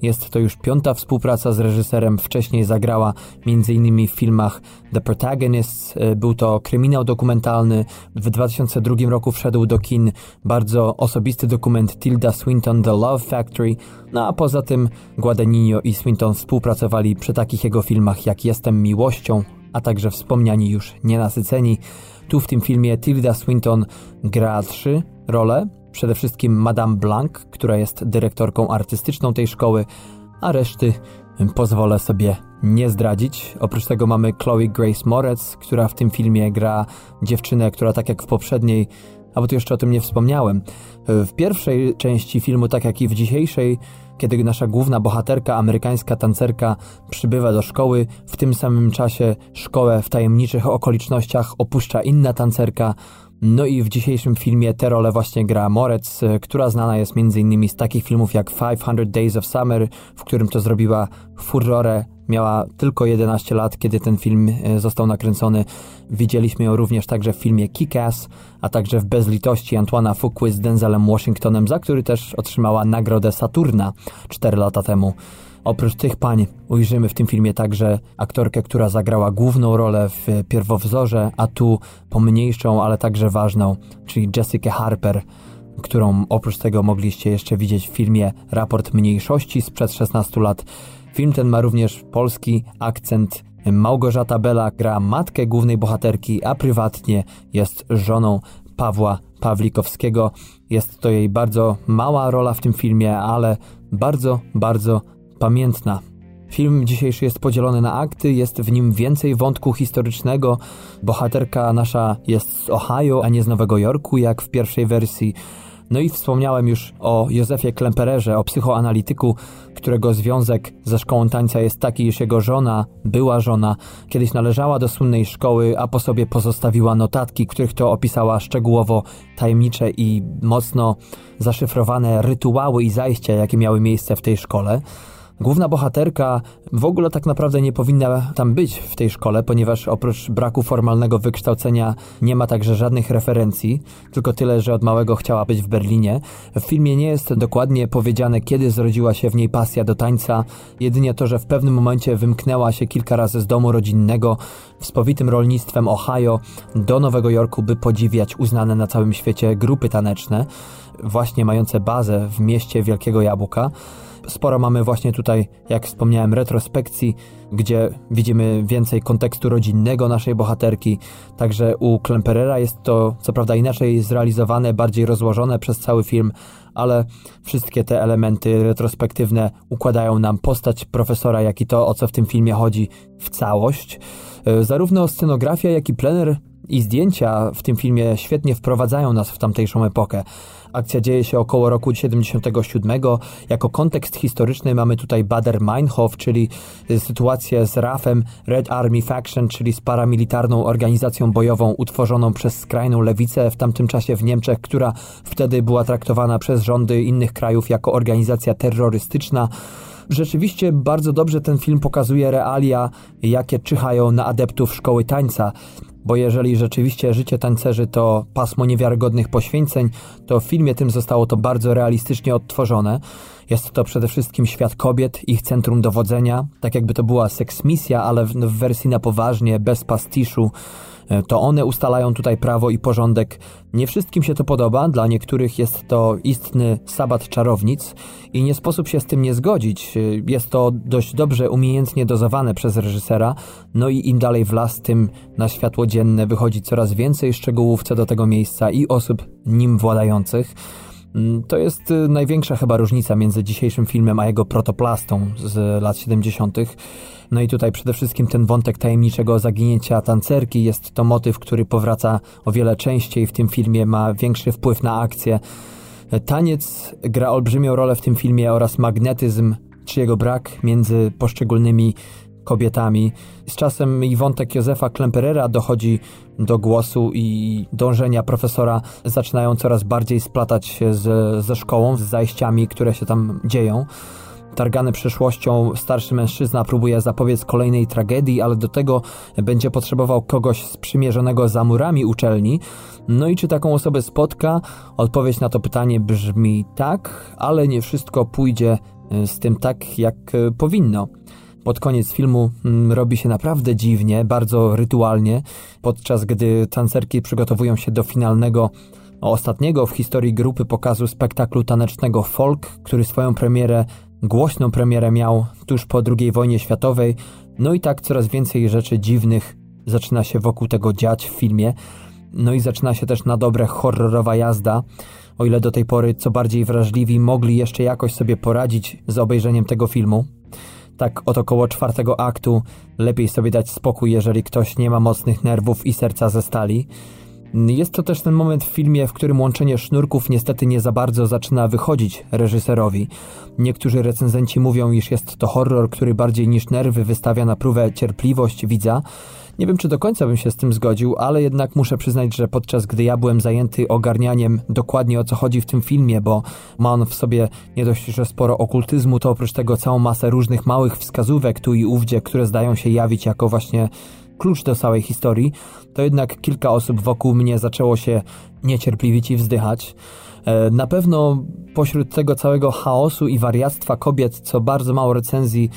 jest to już piąta współpraca z reżyserem. Wcześniej zagrała m.in. w filmach The Protagonists. E, był to kryminał dokumentalny. W 2002 roku wszedł do kin bardzo osobisty dokument Tilda Swinton The Love Factory. No a poza tym Guadagnino i Swinton współpracowali przy takich jego filmach jak Jestem miłością, a także wspomniani już Nienasyceni. Tu w tym filmie Tilda Swinton gra trzy role, Przede wszystkim Madame Blanc, która jest dyrektorką artystyczną tej szkoły, a reszty pozwolę sobie nie zdradzić. Oprócz tego mamy Chloe Grace Moretz, która w tym filmie gra dziewczynę, która tak jak w poprzedniej, a bo tu jeszcze o tym nie wspomniałem, w pierwszej części filmu, tak jak i w dzisiejszej, kiedy nasza główna bohaterka, amerykańska tancerka, przybywa do szkoły, w tym samym czasie szkołę w tajemniczych okolicznościach opuszcza inna tancerka, no i w dzisiejszym filmie tę rolę właśnie gra Moretz, e, która znana jest m.in. z takich filmów jak 500 Days of Summer, w którym to zrobiła furorę. Miała tylko 11 lat, kiedy ten film e, został nakręcony. Widzieliśmy ją również także w filmie Kick-Ass, a także w Bezlitości Antoana Fuqua z Denzelem Washingtonem, za który też otrzymała nagrodę Saturna 4 lata temu. Oprócz tych pań ujrzymy w tym filmie także aktorkę, która zagrała główną rolę w pierwowzorze, a tu pomniejszą, ale także ważną, czyli Jessica Harper, którą oprócz tego mogliście jeszcze widzieć w filmie Raport Mniejszości sprzed 16 lat. Film ten ma również polski akcent. Małgorzata Bela gra matkę głównej bohaterki, a prywatnie jest żoną Pawła Pawlikowskiego. Jest to jej bardzo mała rola w tym filmie, ale bardzo, bardzo pamiętna. Film dzisiejszy jest podzielony na akty, jest w nim więcej wątku historycznego. Bohaterka nasza jest z Ohio, a nie z Nowego Jorku, jak w pierwszej wersji. No i wspomniałem już o Józefie Klempererze, o psychoanalityku, którego związek ze szkołą tańca jest taki, iż jego żona, była żona, kiedyś należała do słynnej szkoły, a po sobie pozostawiła notatki, których to opisała szczegółowo tajemnicze i mocno zaszyfrowane rytuały i zajścia, jakie miały miejsce w tej szkole. Główna bohaterka w ogóle tak naprawdę nie powinna tam być w tej szkole, ponieważ oprócz braku formalnego wykształcenia nie ma także żadnych referencji, tylko tyle, że od małego chciała być w Berlinie. W filmie nie jest dokładnie powiedziane, kiedy zrodziła się w niej pasja do tańca, jedynie to, że w pewnym momencie wymknęła się kilka razy z domu rodzinnego w spowitym rolnictwem Ohio do Nowego Jorku, by podziwiać uznane na całym świecie grupy taneczne, właśnie mające bazę w mieście Wielkiego Jabłka. Sporo mamy właśnie tutaj, jak wspomniałem, retrospekcji, gdzie widzimy więcej kontekstu rodzinnego naszej bohaterki. Także u Klemperera jest to co prawda inaczej zrealizowane, bardziej rozłożone przez cały film, ale wszystkie te elementy retrospektywne układają nam postać profesora, jak i to, o co w tym filmie chodzi, w całość. E, zarówno scenografia, jak i plener i zdjęcia w tym filmie świetnie wprowadzają nas w tamtejszą epokę. Akcja dzieje się około roku 77. Jako kontekst historyczny mamy tutaj Bader Meinhof, czyli sytuację z RAF-em Red Army Faction, czyli z paramilitarną organizacją bojową utworzoną przez skrajną lewicę w tamtym czasie w Niemczech, która wtedy była traktowana przez rządy innych krajów jako organizacja terrorystyczna. Rzeczywiście bardzo dobrze ten film pokazuje realia, jakie czyhają na adeptów szkoły tańca bo jeżeli rzeczywiście życie tancerzy to pasmo niewiarygodnych poświęceń, to w filmie tym zostało to bardzo realistycznie odtworzone. Jest to przede wszystkim świat kobiet, ich centrum dowodzenia, tak jakby to była seksmisja, ale w, w wersji na poważnie, bez pastiszu, to one ustalają tutaj prawo i porządek. Nie wszystkim się to podoba, dla niektórych jest to istny sabat czarownic i nie sposób się z tym nie zgodzić. E, jest to dość dobrze, umiejętnie dozowane przez reżysera, no i im dalej w las, tym na światło dzienne wychodzi coraz więcej szczegółów co do tego miejsca i osób nim władających. Mm, to jest e, największa chyba różnica między dzisiejszym filmem a jego protoplastą z lat 70. No i tutaj przede wszystkim ten wątek tajemniczego zaginięcia tancerki jest to motyw, który powraca o wiele częściej w tym filmie, ma większy wpływ na akcję. Taniec gra olbrzymią rolę w tym filmie oraz magnetyzm czy jego brak między poszczególnymi kobietami. Z czasem i wątek Józefa Klemperera dochodzi do głosu i dążenia profesora zaczynają coraz bardziej splatać się z, ze szkołą, z zajściami, które się tam dzieją. Targany przeszłością, starszy mężczyzna próbuje zapobiec kolejnej tragedii, ale do tego będzie potrzebował kogoś sprzymierzonego za murami uczelni. No i czy taką osobę spotka? Odpowiedź na to pytanie brzmi tak, ale nie wszystko pójdzie e, z tym tak, jak e, powinno. Pod koniec filmu mm, robi się naprawdę dziwnie, bardzo rytualnie, podczas gdy tancerki przygotowują się do finalnego ostatniego w historii grupy pokazu spektaklu tanecznego Folk, który swoją premierę Głośną premierę miał tuż po II wojnie światowej, no i tak coraz więcej rzeczy dziwnych zaczyna się wokół tego dziać w filmie. No i zaczyna się też na dobre horrorowa jazda. O ile do tej pory co bardziej wrażliwi mogli jeszcze jakoś sobie poradzić z obejrzeniem tego filmu, tak od około czwartego aktu lepiej sobie dać spokój, jeżeli ktoś nie ma mocnych nerwów i serca ze stali. Jest to też ten moment w filmie, w którym łączenie sznurków niestety nie za bardzo zaczyna wychodzić reżyserowi. Niektórzy recenzenci mówią, iż jest to horror, który bardziej niż nerwy wystawia na próbę cierpliwość widza. Nie wiem, czy do końca bym się z tym zgodził, ale jednak muszę przyznać, że podczas gdy ja byłem zajęty ogarnianiem dokładnie o co chodzi w tym filmie, bo ma on w sobie nie dość, że sporo okultyzmu, to oprócz tego całą masę różnych małych wskazówek tu i ówdzie, które zdają się jawić jako właśnie klucz do całej historii, to jednak kilka osób wokół mnie zaczęło się niecierpliwić i wzdychać. E, na pewno pośród tego całego chaosu i wariactwa kobiet, co bardzo mało recenzji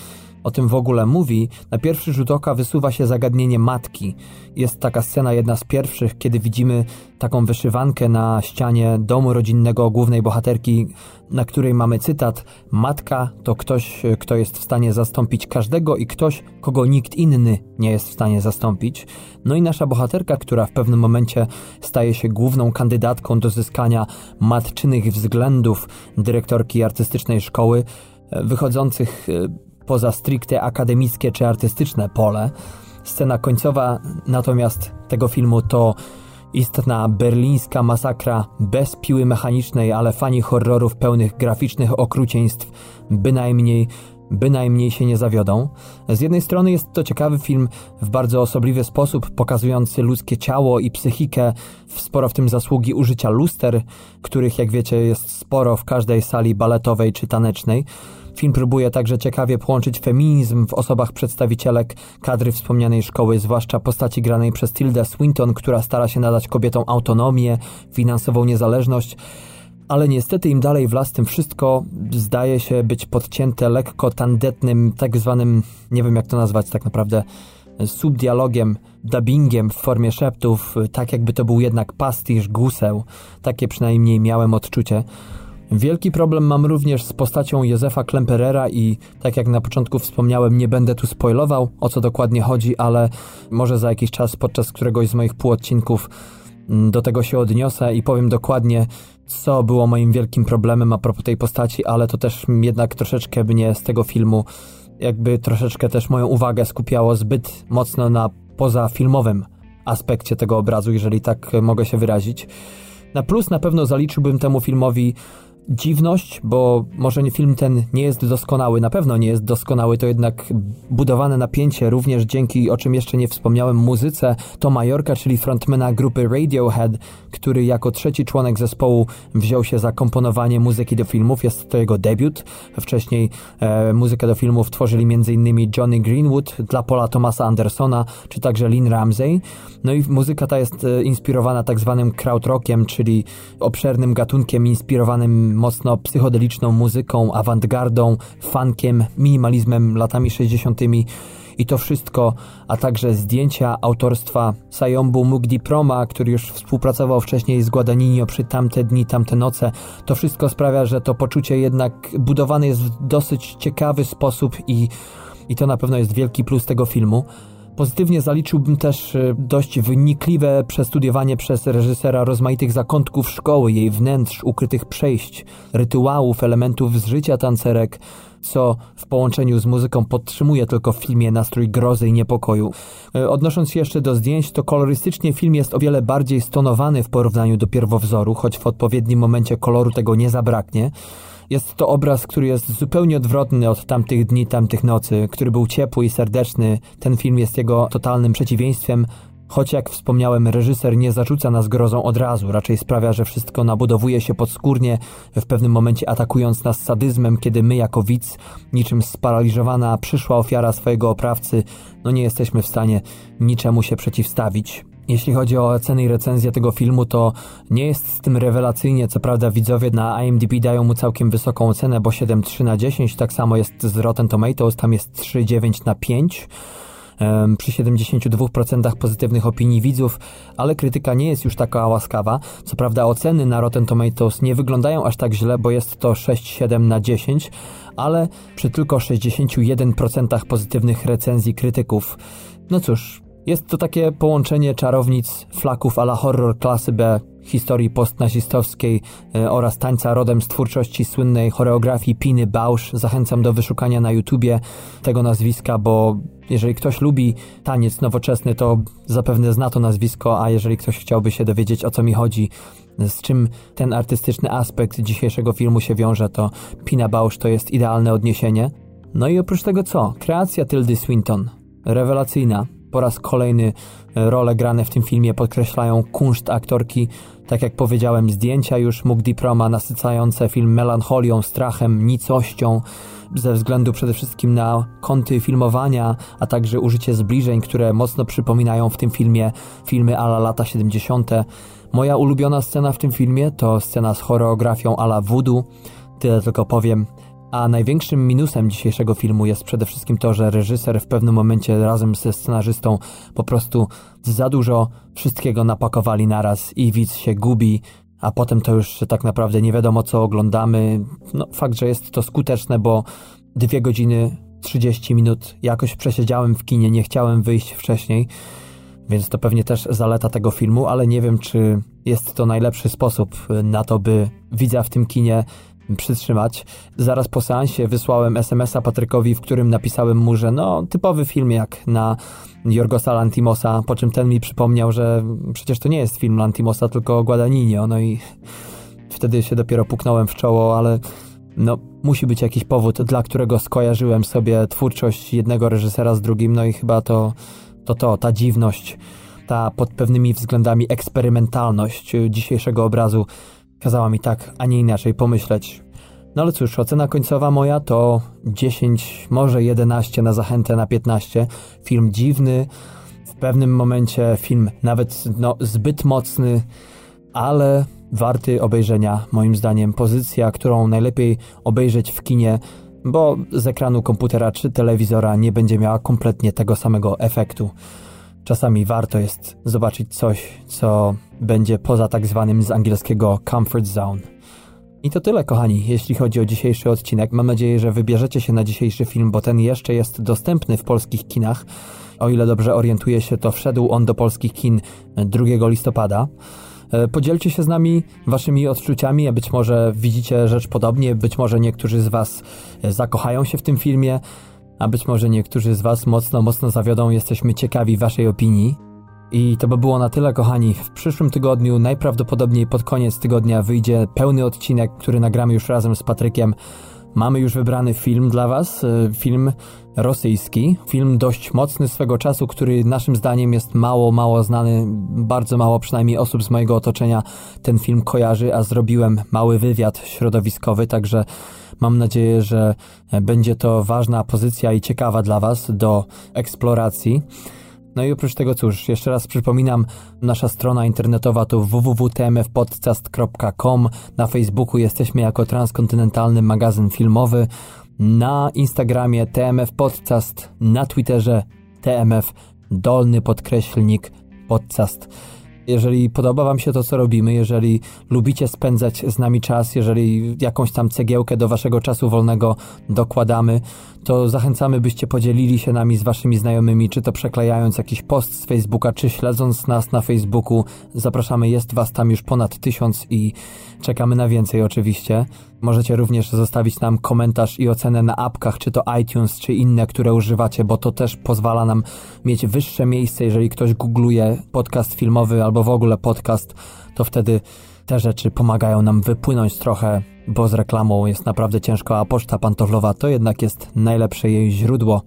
o tym w ogóle mówi, na pierwszy rzut oka wysuwa się zagadnienie matki. Jest taka scena, jedna z pierwszych, kiedy widzimy taką wyszywankę na ścianie domu rodzinnego głównej bohaterki, na której mamy cytat: Matka to ktoś, kto jest w stanie zastąpić każdego i ktoś, kogo nikt inny nie jest w stanie zastąpić. No i nasza bohaterka, która w pewnym momencie staje się główną kandydatką do zyskania matczynych względów dyrektorki artystycznej szkoły, wychodzących poza stricte akademickie czy artystyczne pole. Scena końcowa natomiast tego filmu to istna berlińska masakra bez piły mechanicznej, ale fani horrorów pełnych graficznych okrucieństw bynajmniej bynajmniej się nie zawiodą. Z jednej strony jest to ciekawy film w bardzo osobliwy sposób, pokazujący ludzkie ciało i psychikę, sporo w tym zasługi użycia luster, których jak wiecie jest sporo w każdej sali baletowej czy tanecznej. Film próbuje także ciekawie połączyć feminizm w osobach przedstawicielek kadry wspomnianej szkoły, zwłaszcza postaci granej przez Tilda Swinton, która stara się nadać kobietom autonomię, finansową niezależność, ale niestety im dalej w las, tym wszystko zdaje się być podcięte lekko tandetnym, tak zwanym, nie wiem jak to nazwać tak naprawdę, subdialogiem, dubbingiem w formie szeptów, tak jakby to był jednak pastisz, guseł. Takie przynajmniej miałem odczucie. Wielki problem mam również z postacią Józefa Klemperera i tak jak na początku wspomniałem, nie będę tu spoilował o co dokładnie chodzi, ale może za jakiś czas podczas któregoś z moich półodcinków do tego się odniosę i powiem dokładnie, co było moim wielkim problemem a propos tej postaci, ale to też jednak troszeczkę mnie z tego filmu, jakby troszeczkę też moją uwagę skupiało zbyt mocno na pozafilmowym aspekcie tego obrazu, jeżeli tak mogę się wyrazić. Na plus na pewno zaliczyłbym temu filmowi dziwność, bo może film ten nie jest doskonały, na pewno nie jest doskonały, to jednak budowane napięcie również dzięki, o czym jeszcze nie wspomniałem, muzyce to Majorka, czyli frontmana grupy Radiohead, który jako trzeci członek zespołu wziął się za komponowanie muzyki do filmów. Jest to jego debiut. Wcześniej e, muzykę do filmów tworzyli m.in. Johnny Greenwood dla Paula Thomasa Andersona, czy także Lynn Ramsey. No i muzyka ta jest e, inspirowana tak zwanym krautrockiem, czyli obszernym gatunkiem inspirowanym mocno psychodeliczną muzyką, awantgardą, funkiem, minimalizmem latami 60. I to wszystko, a także zdjęcia autorstwa Sayombu Mugdi Proma, który już współpracował wcześniej z Guadagnino przy Tamte Dni, Tamte Noce, to wszystko sprawia, że to poczucie jednak budowane jest w dosyć ciekawy sposób i, i to na pewno jest wielki plus tego filmu. Pozytywnie zaliczyłbym też e, dość wynikliwe przestudiowanie przez reżysera rozmaitych zakątków szkoły, jej wnętrz, ukrytych przejść, rytuałów, elementów z życia tancerek, co w połączeniu z muzyką podtrzymuje tylko w filmie nastrój grozy i niepokoju. E, odnosząc się jeszcze do zdjęć, to kolorystycznie film jest o wiele bardziej stonowany w porównaniu do pierwowzoru, choć w odpowiednim momencie koloru tego nie zabraknie. Jest to obraz, który jest zupełnie odwrotny od tamtych dni, tamtych nocy, który był ciepły i serdeczny. Ten film jest jego totalnym przeciwieństwem. Choć jak wspomniałem, reżyser nie zarzuca nas grozą od razu, raczej sprawia, że wszystko nabudowuje się podskórnie, w pewnym momencie atakując nas sadyzmem, kiedy my jako widz, niczym sparaliżowana przyszła ofiara swojego oprawcy, no nie jesteśmy w stanie niczemu się przeciwstawić. Jeśli chodzi o oceny i recenzję tego filmu, to nie jest z tym rewelacyjnie. Co prawda widzowie na IMDb dają mu całkiem wysoką ocenę, bo 7,3 na 10. Tak samo jest z Rotten Tomatoes, tam jest 3,9 na 5 przy 72% pozytywnych opinii widzów, ale krytyka nie jest już taka łaskawa. Co prawda oceny na Rotten Tomatoes nie wyglądają aż tak źle, bo jest to 6,7 na 10, ale przy tylko 61% pozytywnych recenzji krytyków. No cóż, jest to takie połączenie czarownic, flaków ala horror klasy B, historii postnazistowskiej e, oraz tańca rodem z twórczości słynnej choreografii Piny Bausch. Zachęcam do wyszukania na YouTubie tego nazwiska, bo jeżeli ktoś lubi taniec nowoczesny, to zapewne zna to nazwisko, a jeżeli ktoś chciałby się dowiedzieć o co mi chodzi, z czym ten artystyczny aspekt dzisiejszego filmu się wiąże, to Pina Bausch to jest idealne odniesienie. No i oprócz tego co? Kreacja Tildy Swinton. Rewelacyjna po raz kolejny e, role grane w tym filmie podkreślają kunszt aktorki. Tak jak powiedziałem, zdjęcia już Muk Diproma nasycające film melancholią, strachem, nicością, ze względu przede wszystkim na kąty filmowania, a także użycie zbliżeń, które mocno przypominają w tym filmie filmy ala lata 70. Moja ulubiona scena w tym filmie to scena z choreografią ala voodoo. Tyle tylko powiem. A największym minusem dzisiejszego filmu jest przede wszystkim to, że reżyser w pewnym momencie razem ze scenarzystą po prostu za dużo wszystkiego napakowali naraz i widz się gubi, a potem to już tak naprawdę nie wiadomo co oglądamy. No fakt, że jest to skuteczne, bo dwie godziny 30 minut jakoś przesiedziałem w kinie, nie chciałem wyjść wcześniej, więc to pewnie też zaleta tego filmu, ale nie wiem, czy jest to najlepszy sposób na to, by widza w tym kinie przytrzymać. Zaraz po seansie wysłałem SMS-a Patrykowi, w którym napisałem mu, że no, typowy film jak na Jorgosa Lantimosa, po czym ten mi przypomniał, że przecież to nie jest film Lantimosa, tylko Guadagnino, no i wtedy się dopiero puknąłem w czoło, ale no, musi być jakiś powód, dla którego skojarzyłem sobie twórczość jednego reżysera z drugim, no i chyba to to, to ta dziwność, ta pod pewnymi względami eksperymentalność dzisiejszego obrazu kazała mi tak, a nie inaczej pomyśleć. No ale cóż, ocena końcowa moja to 10, może 11 na zachętę na 15. Film dziwny, w pewnym momencie film nawet no, zbyt mocny, ale warty obejrzenia moim zdaniem. Pozycja, którą najlepiej obejrzeć w kinie, bo z ekranu komputera czy telewizora nie będzie miała kompletnie tego samego efektu. Czasami warto jest zobaczyć coś, co będzie poza tak zwanym z angielskiego comfort zone. I to tyle, kochani, jeśli chodzi o dzisiejszy odcinek. Mam nadzieję, że wybierzecie się na dzisiejszy film, bo ten jeszcze jest dostępny w polskich kinach. O ile dobrze orientuję się, to wszedł on do polskich kin 2 listopada. E, podzielcie się z nami waszymi odczuciami, być może widzicie rzecz podobnie, być może niektórzy z was zakochają się w tym filmie a być może niektórzy z Was mocno, mocno zawiodą. Jesteśmy ciekawi Waszej opinii. I to by było na tyle, kochani. W przyszłym tygodniu, najprawdopodobniej pod koniec tygodnia, wyjdzie pełny odcinek, który nagramy już razem z Patrykiem. Mamy już wybrany film dla Was, e, film rosyjski, film dość mocny swego czasu, który naszym zdaniem jest mało, mało znany, bardzo mało przynajmniej osób z mojego otoczenia ten film kojarzy, a zrobiłem mały wywiad środowiskowy, także Mam nadzieję, że będzie to ważna pozycja i ciekawa dla Was do eksploracji. No i oprócz tego, cóż, jeszcze raz przypominam, nasza strona internetowa to www.tmfpodcast.com. Na Facebooku jesteśmy jako transkontynentalny magazyn filmowy. Na Instagramie TMF Podcast, na Twitterze TMF dolny podkreślnik podcast. Jeżeli podoba Wam się to, co robimy, jeżeli lubicie spędzać z nami czas, jeżeli jakąś tam cegiełkę do Waszego czasu wolnego dokładamy, to zachęcamy, byście podzielili się nami z Waszymi znajomymi, czy to przeklejając jakiś post z Facebooka, czy śledząc nas na Facebooku. Zapraszamy, jest Was tam już ponad tysiąc i czekamy na więcej oczywiście. Możecie również zostawić nam komentarz i ocenę na apkach, czy to iTunes, czy inne, które używacie, bo to też pozwala nam mieć wyższe miejsce, jeżeli ktoś googluje podcast filmowy albo w ogóle podcast, to wtedy Te rzeczy pomagają nam wypłynąć trochę, bo z reklamą jest naprawdę ciężko, a poczta pantoflowa to jednak jest najlepsze jej źródło.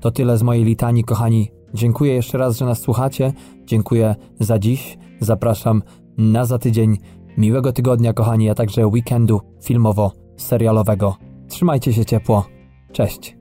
To tyle z mojej litanii, kochani. Dziękuję jeszcze raz, że nas słuchacie. Dziękuję za dziś. Zapraszam na za tydzień. Miłego tygodnia, kochani, a także weekendu filmowo-serialowego. Trzymajcie się ciepło. Cześć.